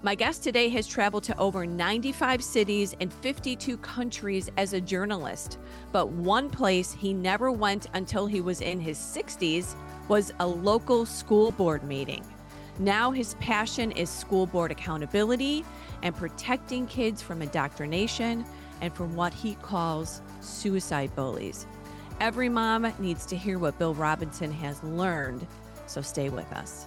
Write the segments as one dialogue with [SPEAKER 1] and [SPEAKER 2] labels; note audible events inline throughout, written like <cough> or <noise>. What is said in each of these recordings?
[SPEAKER 1] My guest today has traveled to over 95 cities and 52 countries as a journalist. But one place he never went until he was in his 60s was a local school board meeting. Now his passion is school board accountability and protecting kids from indoctrination and from what he calls suicide bullies. Every mom needs to hear what Bill Robinson has learned, so stay with us.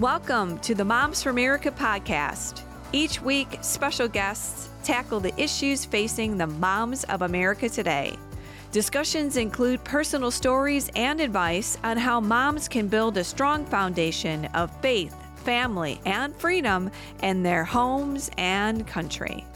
[SPEAKER 1] Welcome to the Moms for America podcast. Each week, special guests tackle the issues facing the moms of America today. Discussions include personal stories and advice on how moms can build a strong foundation of faith, family, and freedom in their homes and country.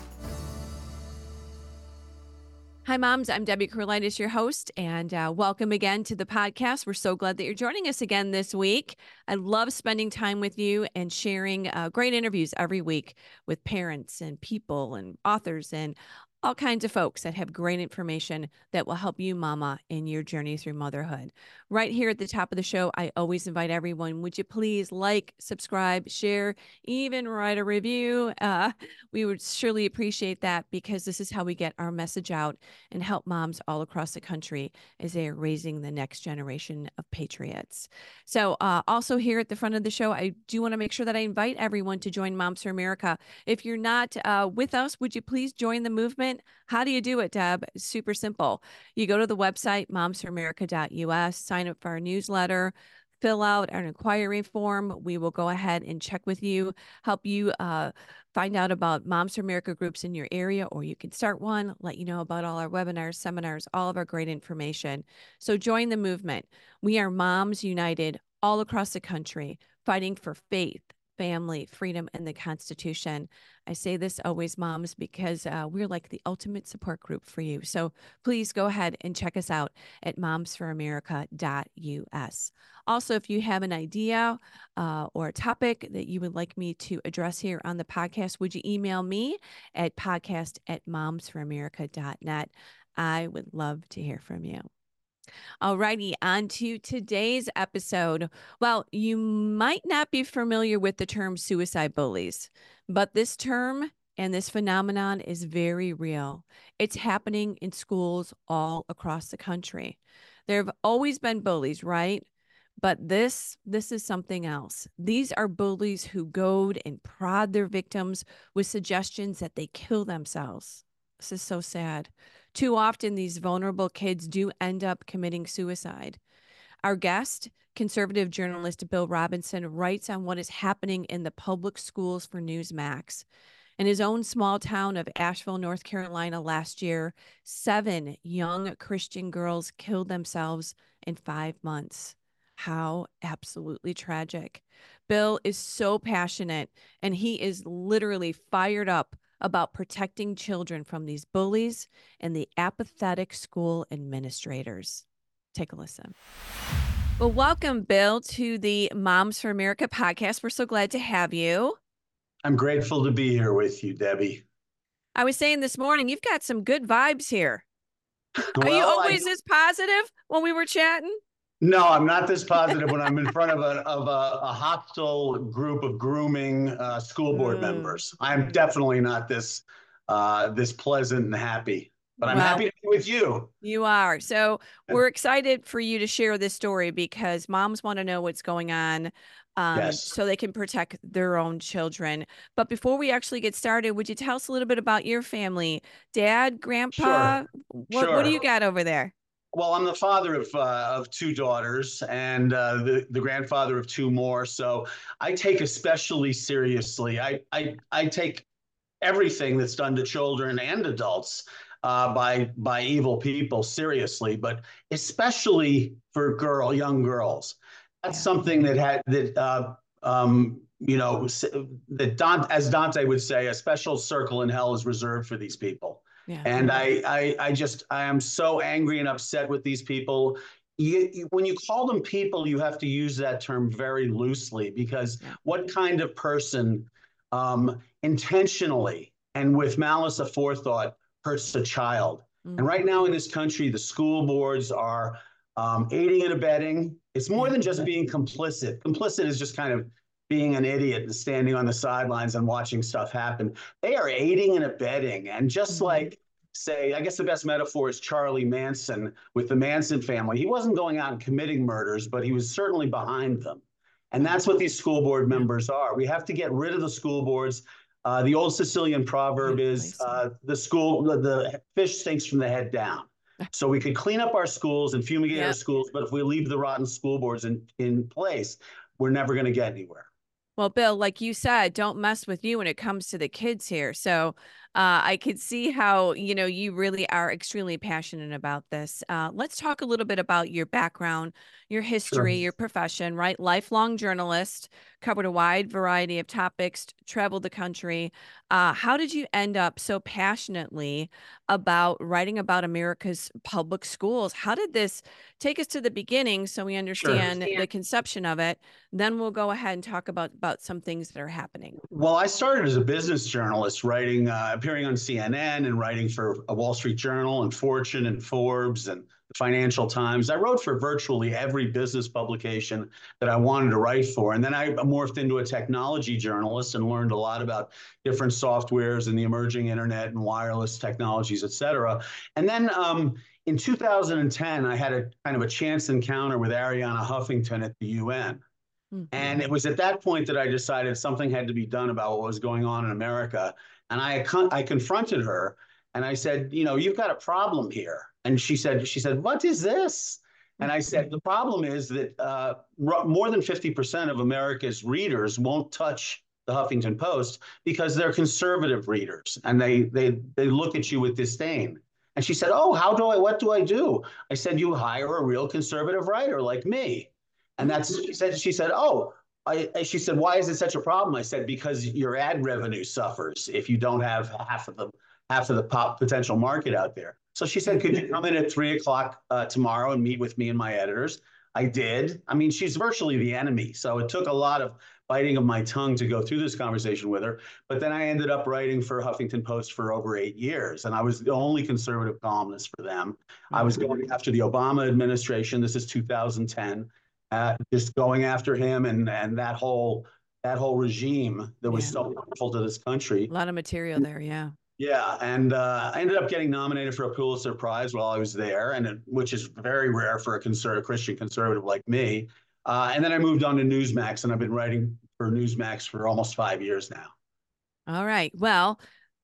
[SPEAKER 1] Hi, moms. I'm Debbie Carlitis, your host, and uh, welcome again to the podcast. We're so glad that you're joining us again this week. I love spending time with you and sharing uh, great interviews every week with parents and people and authors and all kinds of folks that have great information that will help you, mama, in your journey through motherhood. Right here at the top of the show, I always invite everyone would you please like, subscribe, share, even write a review? Uh, <laughs> we would surely appreciate that because this is how we get our message out and help moms all across the country as they are raising the next generation of patriots. So, uh, also here at the front of the show, I do want to make sure that I invite everyone to join Moms for America. If you're not uh, with us, would you please join the movement? How do you do it, Deb? Super simple. You go to the website, momsforamerica.us, sign up for our newsletter, fill out an inquiry form. We will go ahead and check with you, help you uh, find out about Moms for America groups in your area, or you can start one, let you know about all our webinars, seminars, all of our great information. So join the movement. We are Moms United all across the country, fighting for faith, family, freedom, and the Constitution. I say this always, moms, because uh, we're like the ultimate support group for you. So please go ahead and check us out at momsforamerica.us. Also, if you have an idea uh, or a topic that you would like me to address here on the podcast, would you email me at podcast at momsforamerica.net? I would love to hear from you. Alrighty, on to today's episode. Well, you might not be familiar with the term suicide bullies, but this term and this phenomenon is very real. It's happening in schools all across the country. There have always been bullies, right? But this this is something else. These are bullies who goad and prod their victims with suggestions that they kill themselves. This is so sad. Too often, these vulnerable kids do end up committing suicide. Our guest, conservative journalist Bill Robinson, writes on what is happening in the public schools for Newsmax. In his own small town of Asheville, North Carolina, last year, seven young Christian girls killed themselves in five months. How absolutely tragic. Bill is so passionate and he is literally fired up about protecting children from these bullies and the apathetic school administrators. Take a listen. Well, welcome, Bill, to the Moms for America podcast. We're so glad to have you.
[SPEAKER 2] I'm grateful to be here with you, Debbie.
[SPEAKER 1] I was saying this morning, you've got some good vibes here. Well, Are you always I... this positive when we were chatting?
[SPEAKER 2] No, I'm not this positive when I'm in front of a of a, a hostile group of grooming uh, school board mm. members. I'm definitely not this uh, this pleasant and happy. But I'm well, happy to be with you.
[SPEAKER 1] You are. So we're excited for you to share this story because moms want to know what's going on um, yes. so they can protect their own children. But before we actually get started, would you tell us a little bit about your family? Dad, grandpa? Sure. What, sure. what do you got over there?
[SPEAKER 2] Well, I'm the father of uh, of two daughters and uh, the the grandfather of two more. So I take especially seriously. I I, I take everything that's done to children and adults uh, by by evil people seriously, but especially for girl young girls. That's something that had that uh, um, you know that Dante, as Dante would say, a special circle in hell is reserved for these people. Yeah. And I, I, I just, I am so angry and upset with these people. You, you, when you call them people, you have to use that term very loosely because what kind of person um, intentionally and with malice aforethought hurts a child? Mm-hmm. And right now in this country, the school boards are um, aiding and abetting. It's more than just being complicit. Complicit is just kind of being an idiot and standing on the sidelines and watching stuff happen. They are aiding and abetting. And just mm-hmm. like, say, I guess the best metaphor is Charlie Manson with the Manson family. He wasn't going out and committing murders, but he was certainly behind them. And that's what these school board members are. We have to get rid of the school boards. Uh, the old Sicilian proverb is uh, the school, the, the, fish stinks from the head down. <laughs> So we could clean up our schools and fumigate yep. our schools, but if we leave the rotten school boards in, in place, we're never going to get anywhere.
[SPEAKER 1] Well, Bill, like you said, don't mess with you when it comes to the kids here. So uh, I could see how, you know, you really are extremely passionate about this. Uh, let's talk a little bit about your background, your history, sure. your profession, right? Lifelong journalist, covered a wide variety of topics, traveled the country. Uh, how did you end up so passionately about writing about America's public schools? How did this take us to the beginning so we understand sure. the conception of it? Then we'll go ahead and talk about, about some things that are happening.
[SPEAKER 2] Well, I started as a business journalist, writing, uh, appearing on CNN and writing for a Wall Street Journal and Fortune and Forbes and the Financial Times. I wrote for virtually every business publication that I wanted to write for. And then I morphed into a technology journalist and learned a lot about different softwares and the emerging internet and wireless technologies, et cetera. And then um, in 2010, I had a kind of a chance encounter with Arianna Huffington at the UN. Mm-hmm. And it was at that point that I decided something had to be done about what was going on in America. And I, I confronted her and I said, you know, you've got a problem here. And she said, she said, what is this? And I said, the problem is that uh, more than 50% of America's readers won't touch the Huffington Post because they're conservative readers and they they they look at you with disdain. And she said, "Oh, how do I? What do I do?" I said, "You hire a real conservative writer like me." And that's she said. She said, "Oh." I, she said, "Why is it such a problem?" I said, "Because your ad revenue suffers if you don't have half of the half of the pop potential market out there." So she said, "Could you come in at three o'clock uh, tomorrow and meet with me and my editors?" I did. I mean, she's virtually the enemy, so it took a lot of biting of my tongue to go through this conversation with her. But then I ended up writing for Huffington Post for over eight years, and I was the only conservative columnist for them. I was going after the Obama administration. This is 2010. Uh, just going after him and and that whole that whole regime that was yeah. so harmful to this country.
[SPEAKER 1] A lot of material there, yeah.
[SPEAKER 2] Yeah, and uh, I ended up getting nominated for a Pulitzer Prize while I was there, and it, which is very rare for a conservative Christian conservative like me. Uh, and then I moved on to Newsmax, and I've been writing for Newsmax for almost five years now.
[SPEAKER 1] All right. Well,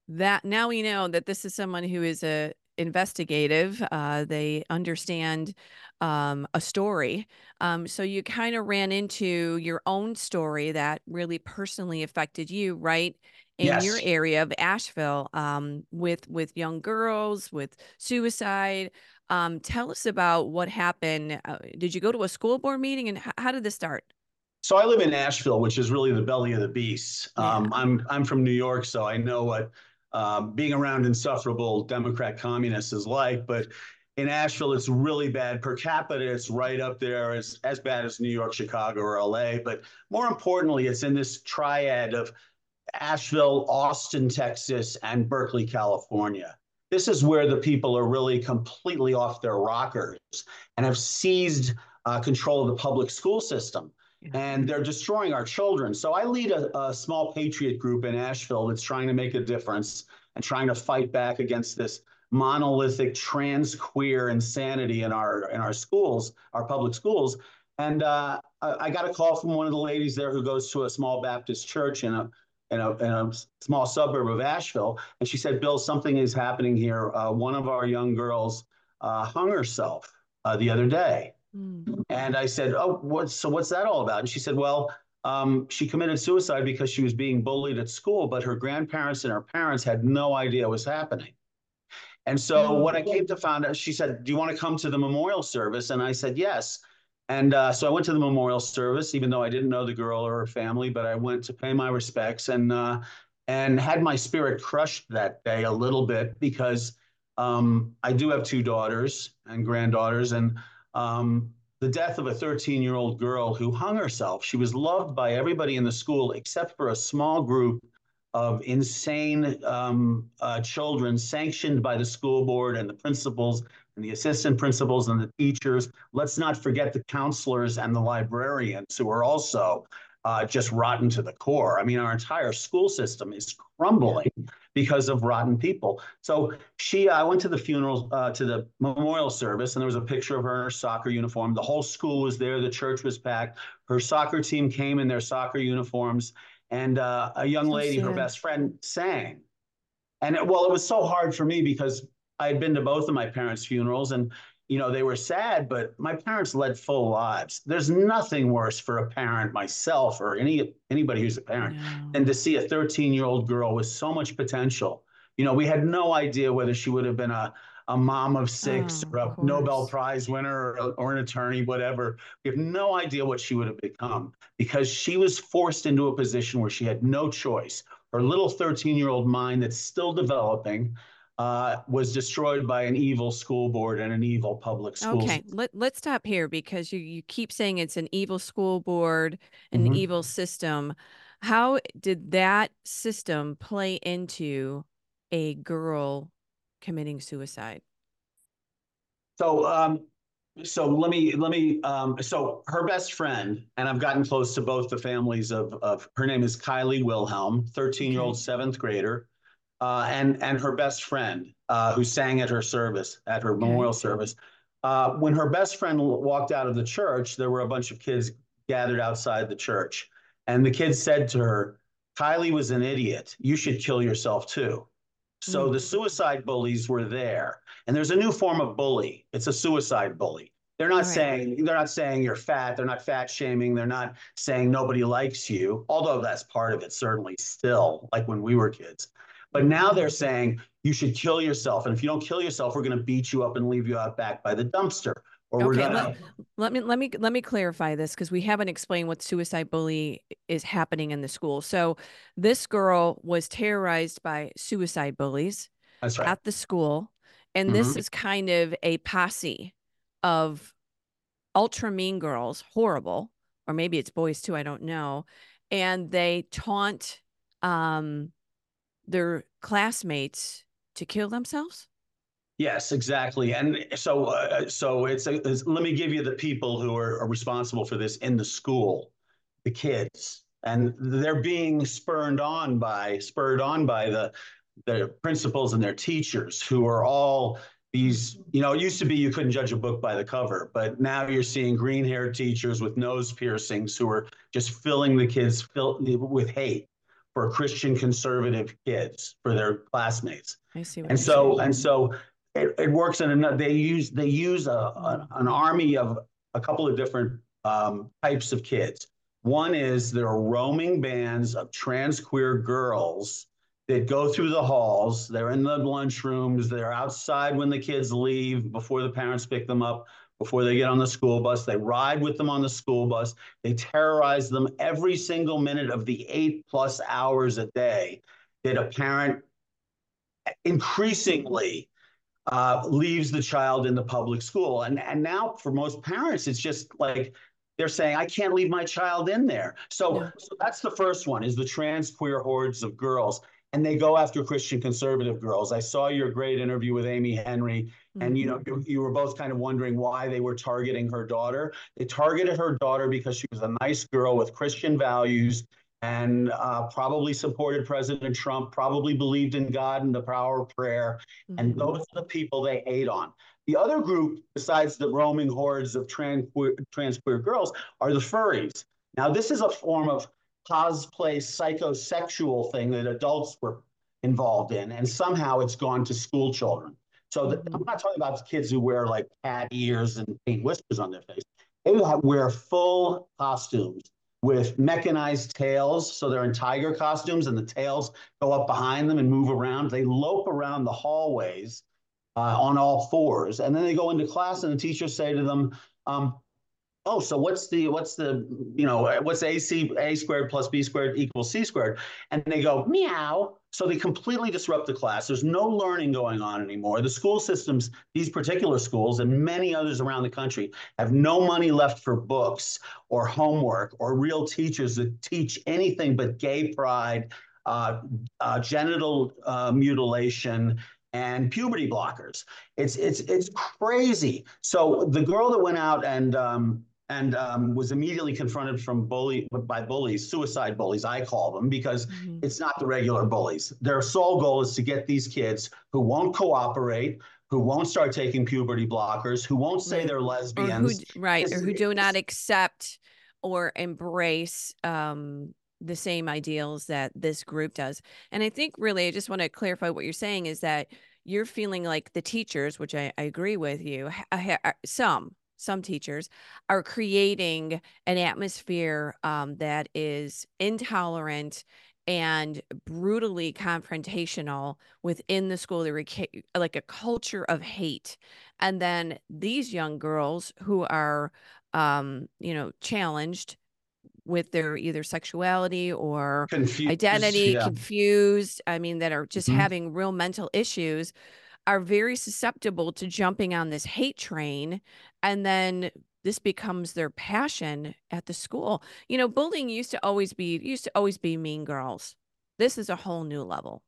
[SPEAKER 1] that now we know that this is someone who is a investigative. Uh, they understand um, a story. Um, so you kind of ran into your own story that really personally affected you, right? in yes. your area of Asheville um, with with young girls with suicide. Um, tell us about what happened. Uh, did you go to a school board meeting, and how did this start?
[SPEAKER 2] So I live in Asheville, which is really the belly of the beast. Um, yeah. I'm I'm from New York, so I know what um, being around insufferable Democrat communists is like. But in Asheville, it's really bad per capita. It's right up there as as bad as New York, Chicago, or LA. But more importantly, it's in this triad of Asheville, Austin, Texas, and Berkeley, California. This is where the people are really completely off their rockers and have seized uh, control of the public school system. And they're destroying our children. So I lead a, a small patriot group in Asheville that's trying to make a difference and trying to fight back against this monolithic trans queer insanity in our in our schools, our public schools. And uh, I, I, got a call from one of the ladies there who goes to a small Baptist church in a in a, in a small suburb of Asheville. And she said, Bill, something is happening here. Uh, one of our young girls uh, hung herself uh, the other day. Mm. And I said, Oh, what's, so what's that all about? And she said, Well, um, she committed suicide because she was being bullied at school, but her grandparents and her parents had no idea what was happening. And so mm. when I came to find out, she said, Do you want to come to the memorial service? And I said, Yes. And uh, so I went to the memorial service, even though I didn't know the girl or her family, but I went to pay my respects and uh, and had my spirit crushed that day a little bit because um, I do have two daughters and granddaughters, and um, the death of a 13 year old girl who hung herself. She was loved by everybody in the school except for a small group of insane um, uh, children sanctioned by the school board and the principals and the assistant principals and the teachers. Let's not forget the counselors and the librarians who are also uh, just rotten to the core. I mean, our entire school system is crumbling because of rotten people. So she, I went to the funeral, uh, to the memorial service, and there was a picture of her in her soccer uniform. The whole school was there. The church was packed. Her soccer team came in their soccer uniforms, and uh, a young lady, her best friend, sang. And it, well, it was so hard for me because I had been to both of my parents' funerals, and you know, they were sad, but my parents led full lives. There's nothing worse for a parent, myself or any anybody who's a parent, no. than to see a 13 year old girl with so much potential. You know, we had no idea whether she would have been a a mom of six oh, or a Nobel Prize winner or, or, an attorney, whatever. We have no idea what she would have become because she was forced into a position where she had no choice. Her little 13 year old mind that's still developing uh, was destroyed by an evil school board and an evil public school.
[SPEAKER 1] Okay, let, let's stop here because you, you keep saying it's an evil school board, an mm-hmm. evil system. How did that system play into a girl committing suicide?
[SPEAKER 2] So, um, so let me let me um, so her best friend and i've gotten close to both the families of of her name is kylie wilhelm 13 year old seventh grader uh, and and her best friend uh, who sang at her service at her memorial service. Uh, when her best friend walked out of the church, there were a bunch of kids gathered outside the church, and the kids said to her, "Kylie was an idiot. You should kill yourself too." So mm. the suicide bullies were there, and there's a new form of bully. It's a suicide bully. They're not right. saying they're not saying you're fat. They're not fat shaming. They're not saying nobody likes you. Although that's part of it, certainly still, like when we were kids. But now they're saying you should kill yourself. And if you don't kill yourself, we're going to beat you up and leave you out back by the dumpster. Or okay, we're gonna...
[SPEAKER 1] let, let me let me let me clarify this because we haven't explained what suicide bully is happening in the school. So this girl was terrorized by suicide bullies
[SPEAKER 2] right.
[SPEAKER 1] at the school. And mm-hmm. this is kind of a posse of ultra mean girls, horrible, or maybe it's boys too, I don't know. And they taunt um their classmates to kill themselves?
[SPEAKER 2] Yes, exactly. And so, uh, so it's, a, it's, let me give you the people who are, are, responsible for this in the school, the kids, and they're being spurred on by spurred on by the the principals and their teachers who are all these. You know, it used to be you couldn't judge a book by the cover, but now you're seeing green haired teachers with nose piercings who are just filling the kids fill, with hate for Christian conservative kids for their classmates.
[SPEAKER 1] I see.
[SPEAKER 2] and so saying. and so it, it works in another. They use they use a, a, an army of a couple of different um, types of kids. One is there are roaming bands of trans queer girls that go through the halls. They're in the lunchrooms. They're outside when the kids leave before the parents pick them up before they get on the school bus. They ride with them on the school bus. They terrorize them every single minute of the eight plus hours a day that a parent increasingly uh, leaves the child in the public school. And, and now for most parents, it's just like they're saying, I can't leave my child in there. So, yeah. so that's the first one is the trans queer hordes of girls and they go after Christian conservative girls. I saw your great interview with Amy Henry, and you know mm-hmm. you, you, were both kind of wondering why they were targeting her daughter. They targeted her daughter because she was a nice girl with Christian values and uh, probably supported President Trump, probably believed in God and the power of prayer, mm-hmm. and those are the people they hate on. The other group, besides the roaming hordes of trans queer, trans queer girls, are the furries. Now, this is a form of cosplay psychosexual thing that adults were involved in, and somehow it's gone to school children. So the, I'm not talking about kids who wear like cat ears and paint whiskers on their face. They wear full costumes with mechanized tails. So they're in tiger costumes, and the tails go up behind them and move around. They lope around the hallways uh, on all fours, and then they go into class, and the teachers say to them, um, oh, so what's the what's the you know what's AC a squared plus b squared equals c squared? And they go meow. So they completely disrupt the class. There's no learning going on anymore. The school systems, these particular schools and many others around the country, have no money left for books or homework or real teachers that teach anything but gay pride, uh, uh, genital uh, mutilation, and puberty blockers. It's it's it's crazy. So the girl that went out and um, and um, was immediately confronted from bully by bullies, suicide bullies, I call them, because mm-hmm. it's not the regular bullies. Their sole goal is to get these kids who won't cooperate, who won't start taking puberty blockers, who won't say right. they're lesbians,
[SPEAKER 1] or who, right, or who do not accept or embrace um, the same ideals that this group does. And I think really, I just want to clarify what you're saying is that you're feeling like the teachers, which I, I agree with you, some some teachers are creating an atmosphere um, that is intolerant and brutally confrontational within the school They're like a culture of hate and then these young girls who are um, you know challenged with their either sexuality or confused, identity yeah. confused i mean that are just mm-hmm. having real mental issues are very susceptible to jumping on this hate train and then this becomes their passion at the school. You know bullying used to always be used to always be mean girls. This is a whole new level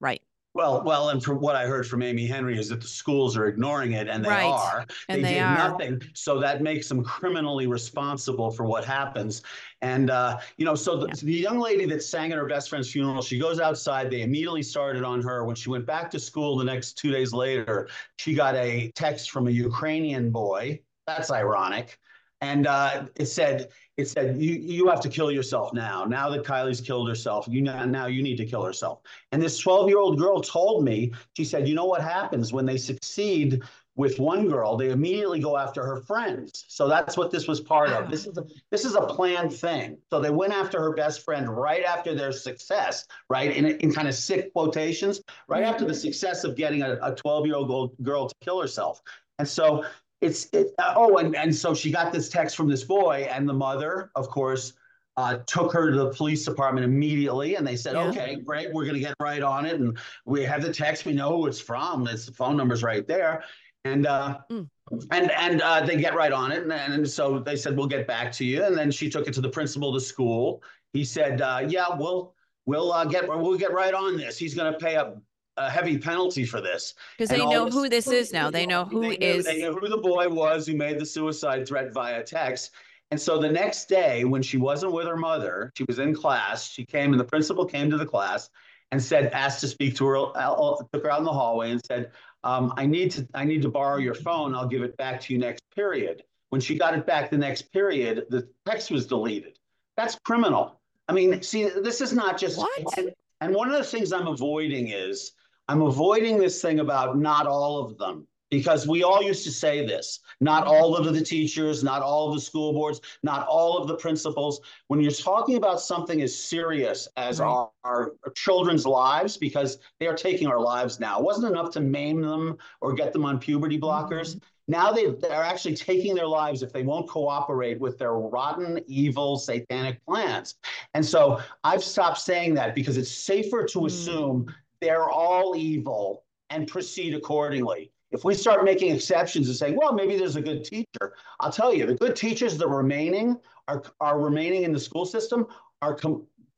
[SPEAKER 1] right
[SPEAKER 2] well, well, and from what I heard from Amy Henry is that the schools are ignoring it, and they right. are.
[SPEAKER 1] And they,
[SPEAKER 2] they
[SPEAKER 1] are.
[SPEAKER 2] nothing, so that makes them criminally responsible for what happens. And uh, you know, so the, yeah. the, young lady that sang at her best friend's funeral, she goes outside. They immediately started on her. When she went back to school the next two days later, she got a text from a Ukrainian boy. That's ironic and uh, it said it said you you have to kill yourself now. Now that Kylie's killed herself, you now, now you need to kill herself. And this 12 year old girl told me she said, you know what happens when they succeed with one girl, they immediately go after her friends. So that's what this was part of. This is a this is a planned thing. So they went after her best friend right after their success, right? In, in kind of sick quotations, right after the success of getting a 12 year old girl to kill herself. And so it's it, uh, oh, and and so she got this text from this boy, and the mother, of course, uh, took her to the police department immediately, and they said, yeah. "Okay, great, we're going to get right on it." And we have the text, we know who it's from. It's the phone number's right there, and uh, mm. and and uh, they get right on it, and, and so they said, "We'll get back to you." And then she took it to the principal of the school. He said, uh, "Yeah, we'll we'll uh, get we'll get right on this. He's going to pay a a heavy penalty for this
[SPEAKER 1] because they know who this is now. They know who
[SPEAKER 2] they
[SPEAKER 1] is.
[SPEAKER 2] Knew, they know who the boy was who made the suicide threat via text. And so the next day, when she wasn't with her mother, she was in class. She came, and the principal came to the class and said, asked to speak to her, took her out in the hallway and said, um, "I need to, I need to borrow your phone. I'll give it back to you next period." When she got it back the next period, the text was deleted. That's criminal. I mean, see, this is not just.
[SPEAKER 1] What?
[SPEAKER 2] And, and one of the things I'm avoiding is I'm avoiding this thing about not all of them because we all used to say this not all of the teachers, not all of the school boards, not all of the principals. When you're talking about something as serious as right. our, our, children's lives, because they are taking our lives now, it wasn't enough to maim them or get them on puberty blockers. Mm-hmm. Now they, they're actually taking their lives if they won't cooperate with their rotten, evil, satanic plans. And so I've stopped saying that because it's safer to mm. assume they're all evil and proceed accordingly. If we start making exceptions and saying, well, maybe there's a good teacher, I'll tell you, the good teachers that remaining are, are remaining in the school system are,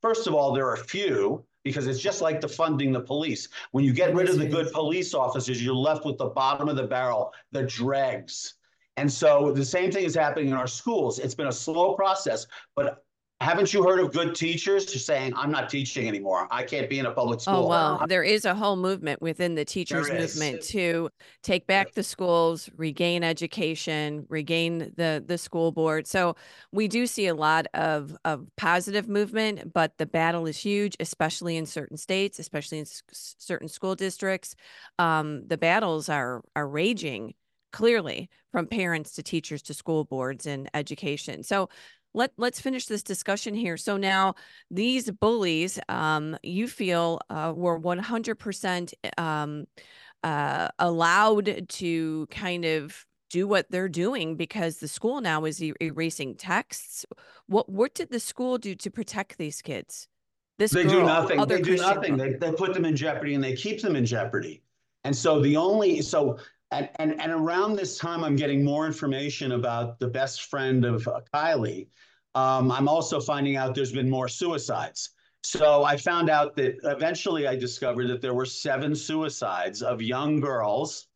[SPEAKER 2] first of all, there are few because it's just like defunding the police. When you get rid of the good police officers, you're left with the bottom of the barrel, the dregs. And so the same thing is happening in our schools. It's been a slow process, but haven't you heard of good teachers saying, I'm not teaching anymore. I can't be in a public oh, school.
[SPEAKER 1] Oh, well, there is a whole movement within the teachers movement to take back the schools, regain education, regain the, the school board. So we do see a lot of, of positive movement, but the battle is huge, especially in certain states, especially in s- certain school districts. Um, the battles are, are raging clearly from parents to teachers to school boards and education. So let let's finish this discussion here. So now these bullies, um, you feel uh, were one hundred percent um, uh, allowed to kind of do what they're doing because the school now is er erasing texts. What what did the school do to protect these kids?
[SPEAKER 2] This they girl, do nothing. They do nothing. They, they put them in jeopardy and they keep them in jeopardy. And so the only so and, and, and around this time, I'm getting more information about the best friend of uh, Kylie. Um, I'm also finding out there's been more suicides. So I found out that eventually I discovered that there were seven suicides of young girls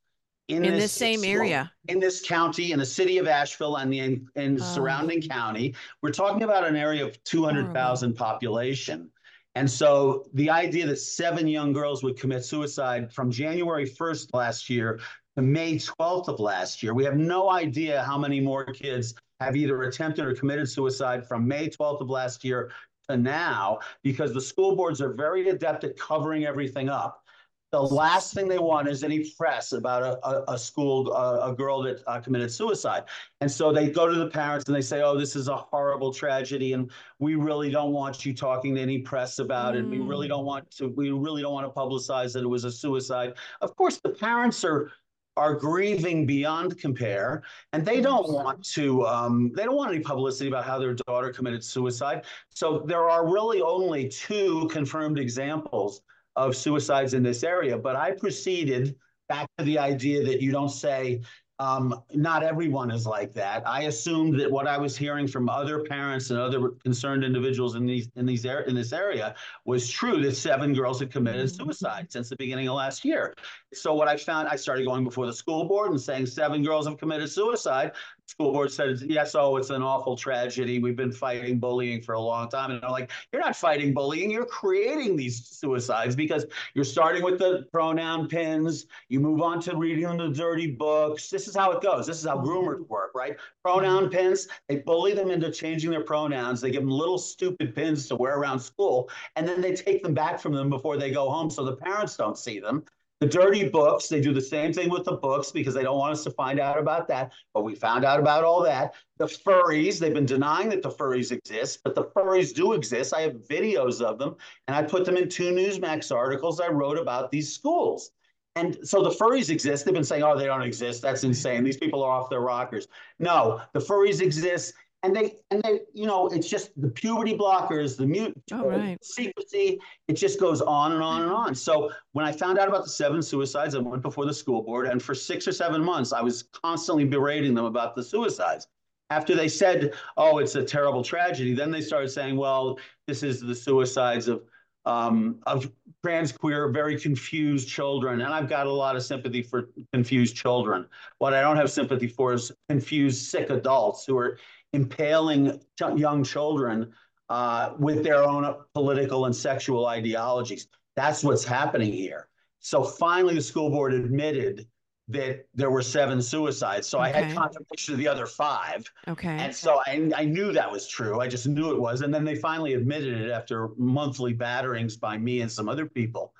[SPEAKER 2] in,
[SPEAKER 1] in
[SPEAKER 2] this,
[SPEAKER 1] this same area
[SPEAKER 2] in this county in the city of asheville and the in, in
[SPEAKER 1] Oh.
[SPEAKER 2] surrounding county we're talking about an area of 200000 population and so the idea that seven young girls would commit suicide from january 1st last year may 12th of last year we have no idea how many more kids have either attempted or committed suicide from may 12th of last year to now because the school boards are very adept at covering everything up the last thing they want is any press about a, a, a school, a, a girl that uh, committed suicide. And so they go to the parents and they say, oh, this is a horrible tragedy. And we really don't want you talking to any press about it. We really
[SPEAKER 1] Mm.
[SPEAKER 2] don't want to, we really don't want to publicize that it was a suicide. Of course, the parents are are grieving beyond compare and they don't want to um, they don't want any publicity about how their daughter committed suicide so there are really only two confirmed examples of suicides in this area. But I proceeded back to the idea that you don't say, um, not everyone is like that. I assumed that what I was hearing from other parents and other concerned individuals in these in these in this area was true that seven girls had committed
[SPEAKER 1] Mhm.
[SPEAKER 2] suicide since the beginning of last year. So what I found, I started going before the school board and saying seven girls have committed suicide. School board said, yes, oh, it's an awful tragedy. We've been fighting bullying for a long time. And I'm like, you're not fighting bullying, you're creating these suicides because you're starting with the pronoun pins, you move on to reading the dirty books. This is how it goes. This is how groomers work, right? Pronoun mm-hmm. pins, they bully them into changing their pronouns. They give them little stupid pins to wear around school, and then they take them back from them before they go home so the parents don't see them. The dirty books, they do the same thing with the books because they don't want us to find out about that. But we found out about all that. The furries, they've been denying that the furries exist, but the furries do exist. I have videos of them, and I put them in two Newsmax articles I wrote about these schools. And so the furries exist. They've been saying, oh, they don't exist. That's insane. These people are off their rockers. No, the furries exist. And they, and they, you know, it's just the puberty blockers, the mute,
[SPEAKER 1] Oh, right.
[SPEAKER 2] secrecy. It just goes on and on and on. So when I found out about the seven suicides, I went before the school board, and for six or seven months, I was constantly berating them about the suicides. After they said, "Oh, it's a terrible tragedy," then they started saying, "Well, this is the suicides of um, of trans queer, very confused children." And I've got a lot of sympathy for confused children. What I don't have sympathy for is confused, sick adults who are impaling ch- young children uh, with their own political and sexual ideologies. That's what's happening here. So finally, the school board admitted that there were seven suicides. So I had confirmation of the other five.
[SPEAKER 1] Okay.
[SPEAKER 2] And so I, I knew that was true. I just knew it was. And then they finally admitted it after monthly batterings by me and some other people.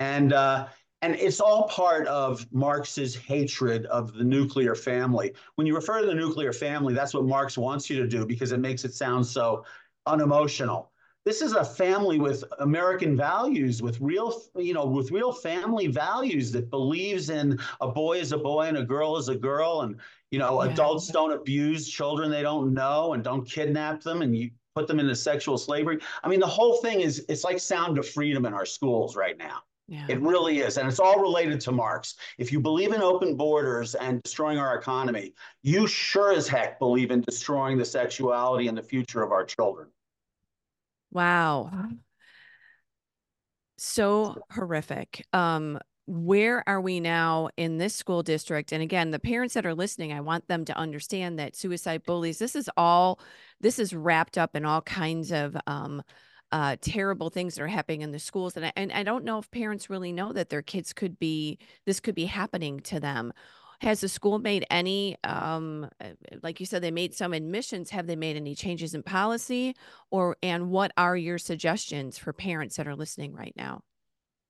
[SPEAKER 2] And uh, and it's all part of Marx's hatred of the nuclear family. When you refer to the nuclear family, that's what Marx wants you to do because it makes it sound so unemotional. This is a family with American values, with real, you know, with real family values that believes in a boy is a boy and a girl is a girl, and you know,
[SPEAKER 1] Yeah.
[SPEAKER 2] adults don't abuse children they don't know and don't kidnap them and you put them into sexual slavery. I mean, the whole thing is it's like sound of freedom in our schools right now.
[SPEAKER 1] Yeah.
[SPEAKER 2] It really is. And it's all related to Marx. If you believe in open borders and destroying our economy, you sure as heck believe in destroying the sexuality and the future of our children.
[SPEAKER 1] Wow. So horrific. Um, where are we now in this school district? And again, the parents that are listening, I want them to understand that suicide bullies, this is all, this is wrapped up in all kinds of um, uh, terrible things that are happening in the schools. And I, and I don't know if parents really know that their kids could be, this could be happening to them. Has the school made any, um, uh, like you said, they made some admissions. Have they made any changes in policy? Or, and what are your suggestions for parents that are listening right now?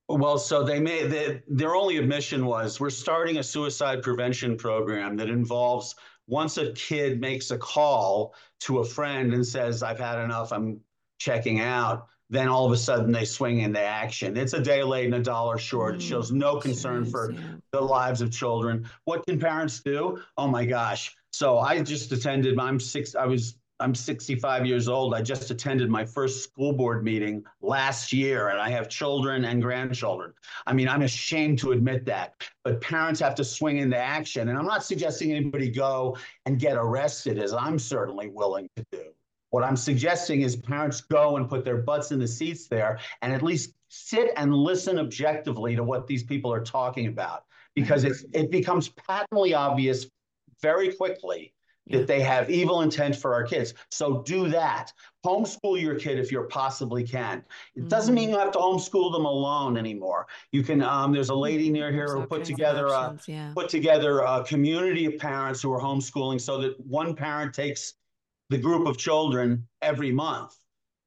[SPEAKER 2] Well, so they made the, their only admission was we're starting a suicide prevention program that involves once a kid makes a call to a friend and says, I've had enough, I'm checking out, then all of a sudden they swing into action. It's a day late and a dollar short. It
[SPEAKER 1] Mm,
[SPEAKER 2] shows no concern
[SPEAKER 1] is,
[SPEAKER 2] for
[SPEAKER 1] yeah.
[SPEAKER 2] the lives of children. What can parents do? Oh my gosh. So I just attended, I'm six, I was, I'm 65 years old. I just attended my first school board meeting last year and I have children and grandchildren. I mean, I'm ashamed to admit that, but parents have to swing into action. And I'm not suggesting anybody go and get arrested as I'm certainly willing to do. What I'm suggesting is parents go and put their butts in the seats there and at least sit and listen objectively to what these people are talking about. because it's it becomes patently obvious very quickly
[SPEAKER 1] Yeah.
[SPEAKER 2] that they have evil intent for our kids. So do that. Homeschool your kid if you possibly can. It doesn't
[SPEAKER 1] Mhm.
[SPEAKER 2] mean you have to homeschool them alone anymore. You can. Um, there's a lady near here
[SPEAKER 1] There's
[SPEAKER 2] who put
[SPEAKER 1] kinds of
[SPEAKER 2] together a
[SPEAKER 1] yeah.
[SPEAKER 2] put together a community of parents who are homeschooling so that one parent takes the group of children every month.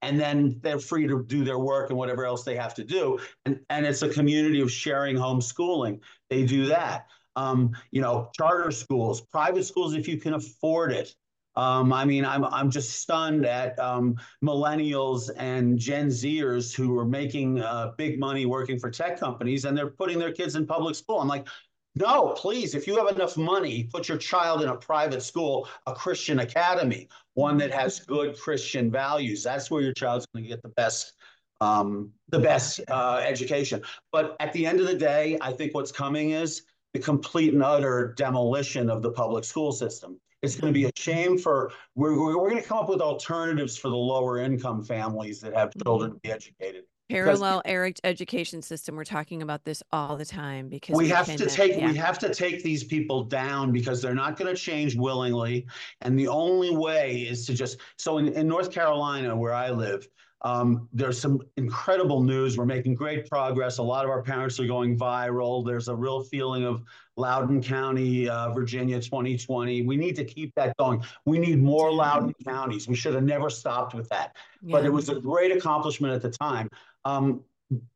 [SPEAKER 2] And then they're free to do their work and whatever else they have to do. And and it's a community of sharing homeschooling. They do that. Um, you know charter schools private schools if you can afford it. Um, I mean, I'm I'm just stunned at um, millennials and Gen Zers who are making uh, big money working for tech companies, and they're putting their kids in public school. I'm like, no, please, if you have enough money, put your child in a private school, a Christian academy, one that has good Christian values. That's where your child's going to get the best, um, the best uh, education. But at the end of the day, I think what's coming is the complete and utter demolition of the public school system. It's going to be a shame for we're we're going to come up with alternatives for the lower income families that have children to be educated.
[SPEAKER 1] Parallel eric education system. We're talking about this all the time because
[SPEAKER 2] we have to take
[SPEAKER 1] yeah.
[SPEAKER 2] we have to take these people down because they're not going to change willingly and the only way is to just so in, in north carolina where i live um, there's some incredible news. We're making great progress. A lot of our parents are going viral. There's a real feeling of loudoun county uh, virginia 2020 we need to keep that going. We need more loudoun counties. We should have never stopped with that. But it was a great accomplishment at the time. Um,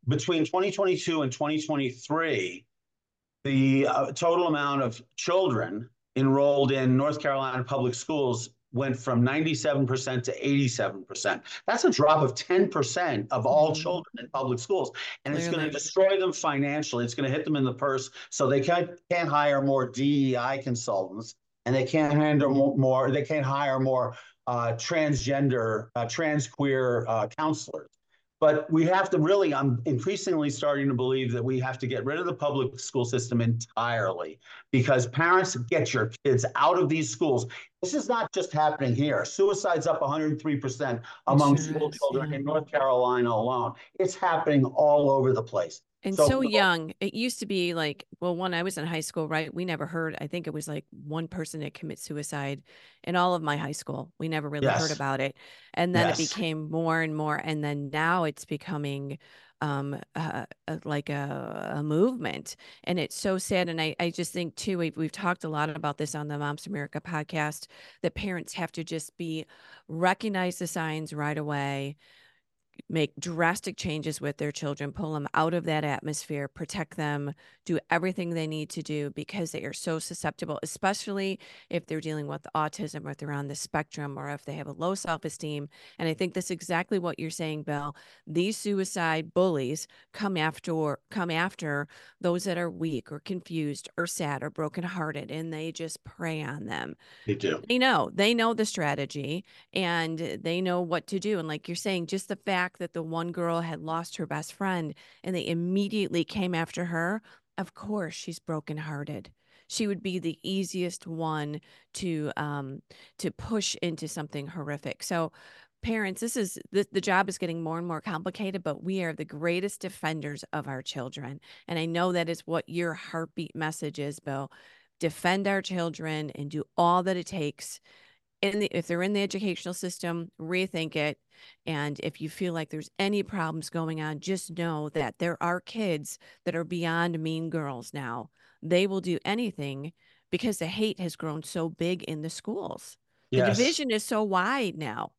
[SPEAKER 2] between 2022 and 2023, the uh, total amount of children enrolled in North Carolina public schools went from 97% to 87%. That's a drop of 10% of all
[SPEAKER 1] Mhm.
[SPEAKER 2] children in public schools. And it's going to destroy them financially. It's going to hit them in the purse. So they can't, can't hire more DEI consultants and they can't handle more, they can't hire more uh, transgender, uh, trans queer uh, counselors. But we have to really, I'm increasingly starting to believe that we have to get rid of the public school system entirely because parents get your kids out of these schools. This is not just happening here. Suicide's up 103% among school children in North Carolina alone. It's happening all over the place.
[SPEAKER 1] And
[SPEAKER 2] So-
[SPEAKER 1] so young. It used to be like, well, when I was in high school, right? We never heard, I think it was like one person that commit suicide in all of my high school. We never really heard about it. And then it became more and more. And then now it's becoming um uh, like a, a movement and it's so sad and i i just think too we've, we've talked a lot about this on the moms america podcast that parents have to just be recognize the signs right away make drastic changes with their children, pull them out of that atmosphere, protect them, do everything they need to do because they are so susceptible, especially if they're dealing with autism or if they're on the spectrum or if they have a low self esteem. And I think that's exactly what you're saying, Bill. These suicide bullies come after come after those that are weak or confused or sad or brokenhearted, and they just prey on them
[SPEAKER 2] They do.
[SPEAKER 1] they know they know the strategy and they know what to do and like you're saying just the fact that the one girl had lost her best friend and they immediately came after her of course she's brokenhearted. She would be the easiest one to um to push into something horrific. So parents this is the, the job is getting more and more complicated but we are the greatest defenders of our children. And i know that is what your heartbeat message is bill. Defend our children and do all that it takes in the if they're in the educational system rethink it. And if you feel like there's any problems going on just know that there are kids that are beyond mean girls now. They will do anything because the hate has grown so big in the schools. The division is so wide now.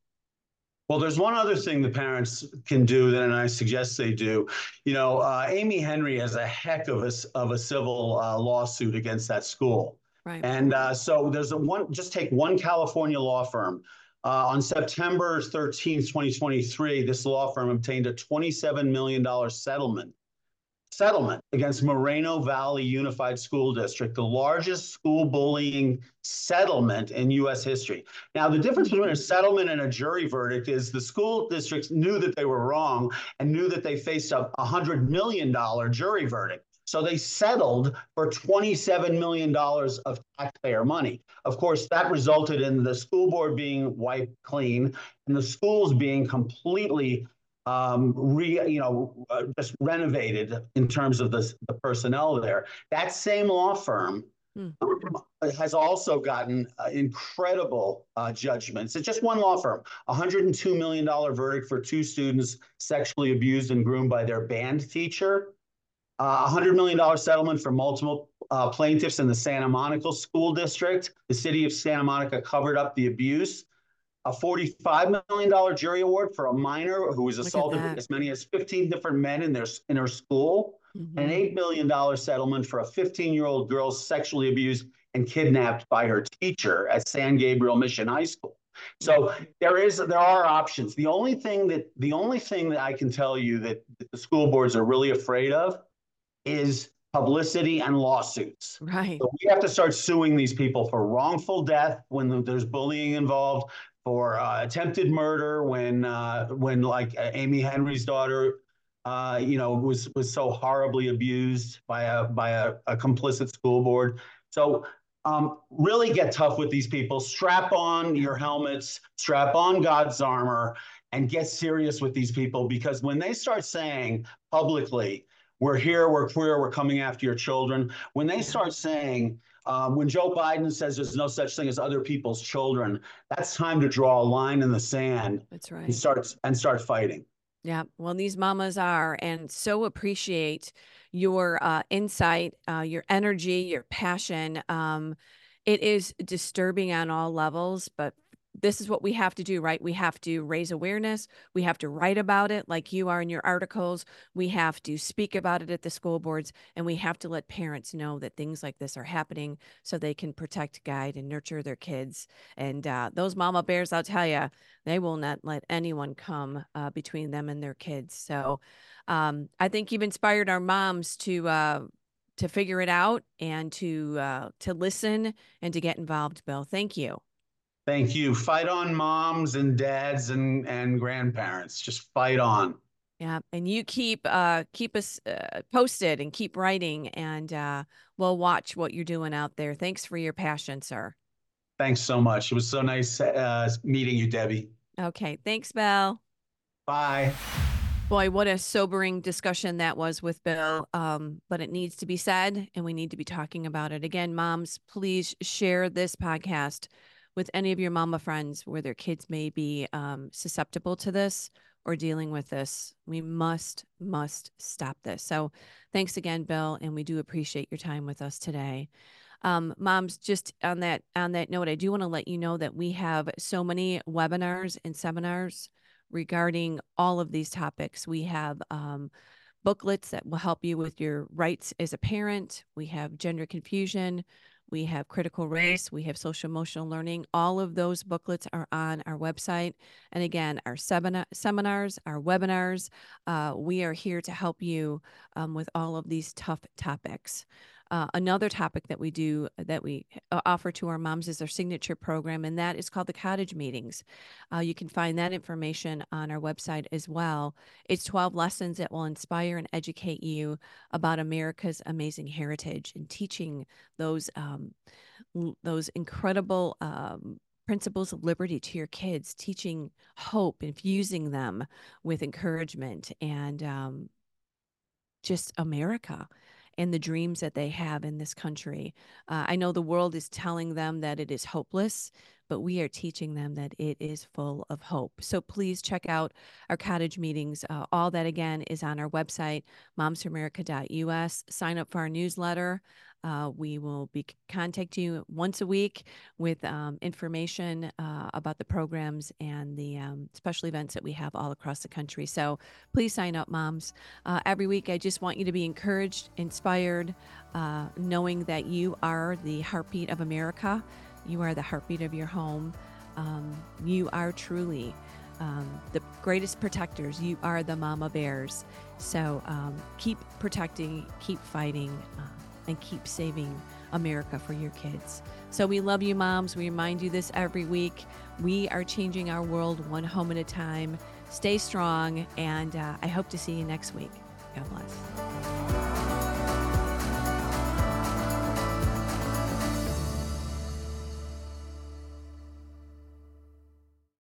[SPEAKER 2] Well, there's one other thing the parents can do that, and I suggest they do. You know, uh, Amy Henry has a heck of a, of a civil uh, lawsuit against that school.
[SPEAKER 1] Right
[SPEAKER 2] And uh, so there's a one, just take one California law firm. Uh, on September 13th, 2023, this law firm obtained a $27 million settlement. Settlement against Moreno Valley Unified School District, the largest school bullying settlement in U.S. history. Now, the difference between a settlement and a jury verdict is the school districts knew that they were wrong and knew that they faced a $100 million jury verdict. So they settled for $27 million of taxpayer money. Of course, that resulted in the school board being wiped clean and the schools being completely um, re, you know, uh, just renovated in terms of the, the personnel there. That same law firm mm. <clears throat> has also gotten uh, incredible uh, judgments. It's just one law firm, $102 million verdict for two students sexually abused and groomed by their band teacher. Uh, $100 million settlement for multiple uh, plaintiffs in the Santa Monica School District. The city of Santa Monica covered up the abuse a $45 million jury award for a minor who was assaulted as many as 15 different men in their in her school, mm-hmm. an $8 million settlement for a 15 year old girl sexually abused and kidnapped by her teacher at San Gabriel Mission High School. So there is there are options. The only thing that the only thing that I can tell you that, that the school boards are really afraid of is publicity and lawsuits.
[SPEAKER 1] Right.
[SPEAKER 2] So we have to start suing these people for wrongful death when there's bullying involved, for uh, attempted murder when uh, when like uh, Amy Henry's daughter, uh, you know, was was so horribly abused by a by a, a complicit school board. So um, really get tough with these people. Strap on your helmets, strap on God's armor, and get serious with these people because when they start saying publicly, "We're here, we're queer, we're coming after your children," when they start saying um, when Joe Biden says there's no such thing as other people's children, that's time to draw a line in the sand.
[SPEAKER 1] That's right.
[SPEAKER 2] And start and start fighting.
[SPEAKER 1] Yeah, well, these mamas are, and so appreciate your uh, insight, uh, your energy, your passion. Um, it is disturbing on all levels, but this is what we have to do, right? We have to raise awareness. We have to write about it like you are in your articles. We have to speak about it at the school boards. And we have to let parents know that things like this are happening so they can protect, guide, and nurture their kids. And uh, those mama bears, I'll tell you, they will not let anyone come uh, between them and their kids. So um, I think you've inspired our moms to. Uh, to figure it out and to uh, to listen and to get involved, Bill. Thank you.
[SPEAKER 2] Thank you. Fight on, moms and dads and and grandparents. Just fight on.
[SPEAKER 1] Yeah, and you keep uh keep us uh, posted and keep writing, and uh, we'll watch what you're doing out there. Thanks for your passion, sir.
[SPEAKER 2] Thanks so much. It was so nice uh, meeting you, Debbie.
[SPEAKER 1] Okay, thanks, Bill.
[SPEAKER 2] Bye.
[SPEAKER 1] Boy, what a sobering discussion that was with Bill. Um, but it needs to be said, and we need to be talking about it again. Moms, please share this podcast with any of your mama friends where their kids may be um, susceptible to this or dealing with this. We must, must stop this. So thanks again, Bill, and we do appreciate your time with us today. Um, moms, just on that on that note, I do want to let you know that we have so many webinars and seminars regarding all of these topics. We have um, booklets that will help you with your rights as a parent. We have gender confusion we have critical race, we have social emotional learning. All of those booklets are on our website. And again, our seminar, seminars, our webinars, uh, we are here to help you um, with all of these tough topics. Uh, another topic that we do that we uh, offer to our moms is our signature program, and that is called the Cottage Meetings. Uh, you can find that information on our website as well. It's 12 lessons that will inspire and educate you about America's amazing heritage and teaching those um, those incredible um, principles of liberty to your kids, teaching hope, infusing them with encouragement and um, just America and the dreams that they have in this country. Uh, I know the world is telling them that it is hopeless, but we are teaching them that it is full of hope. So please check out our cottage meetings. Uh, all that again is on our website, momsforamerica.us. Sign up for our newsletter. Uh, we will be contacting you once a week with um, information uh, about the programs and the um, special events that we have all across the country. So please sign up, moms. Uh, every week, I just want you to be encouraged, inspired, uh, knowing that you are the heartbeat of America. You are the heartbeat of your home. Um, you are truly um, the greatest protectors. You are the mama bears. So um, keep protecting, keep fighting. Uh, and keep saving America for your kids. So we love you, moms. We remind you this every week. We are changing our world one home at a time. Stay strong, and uh, I hope to see you next week. God bless.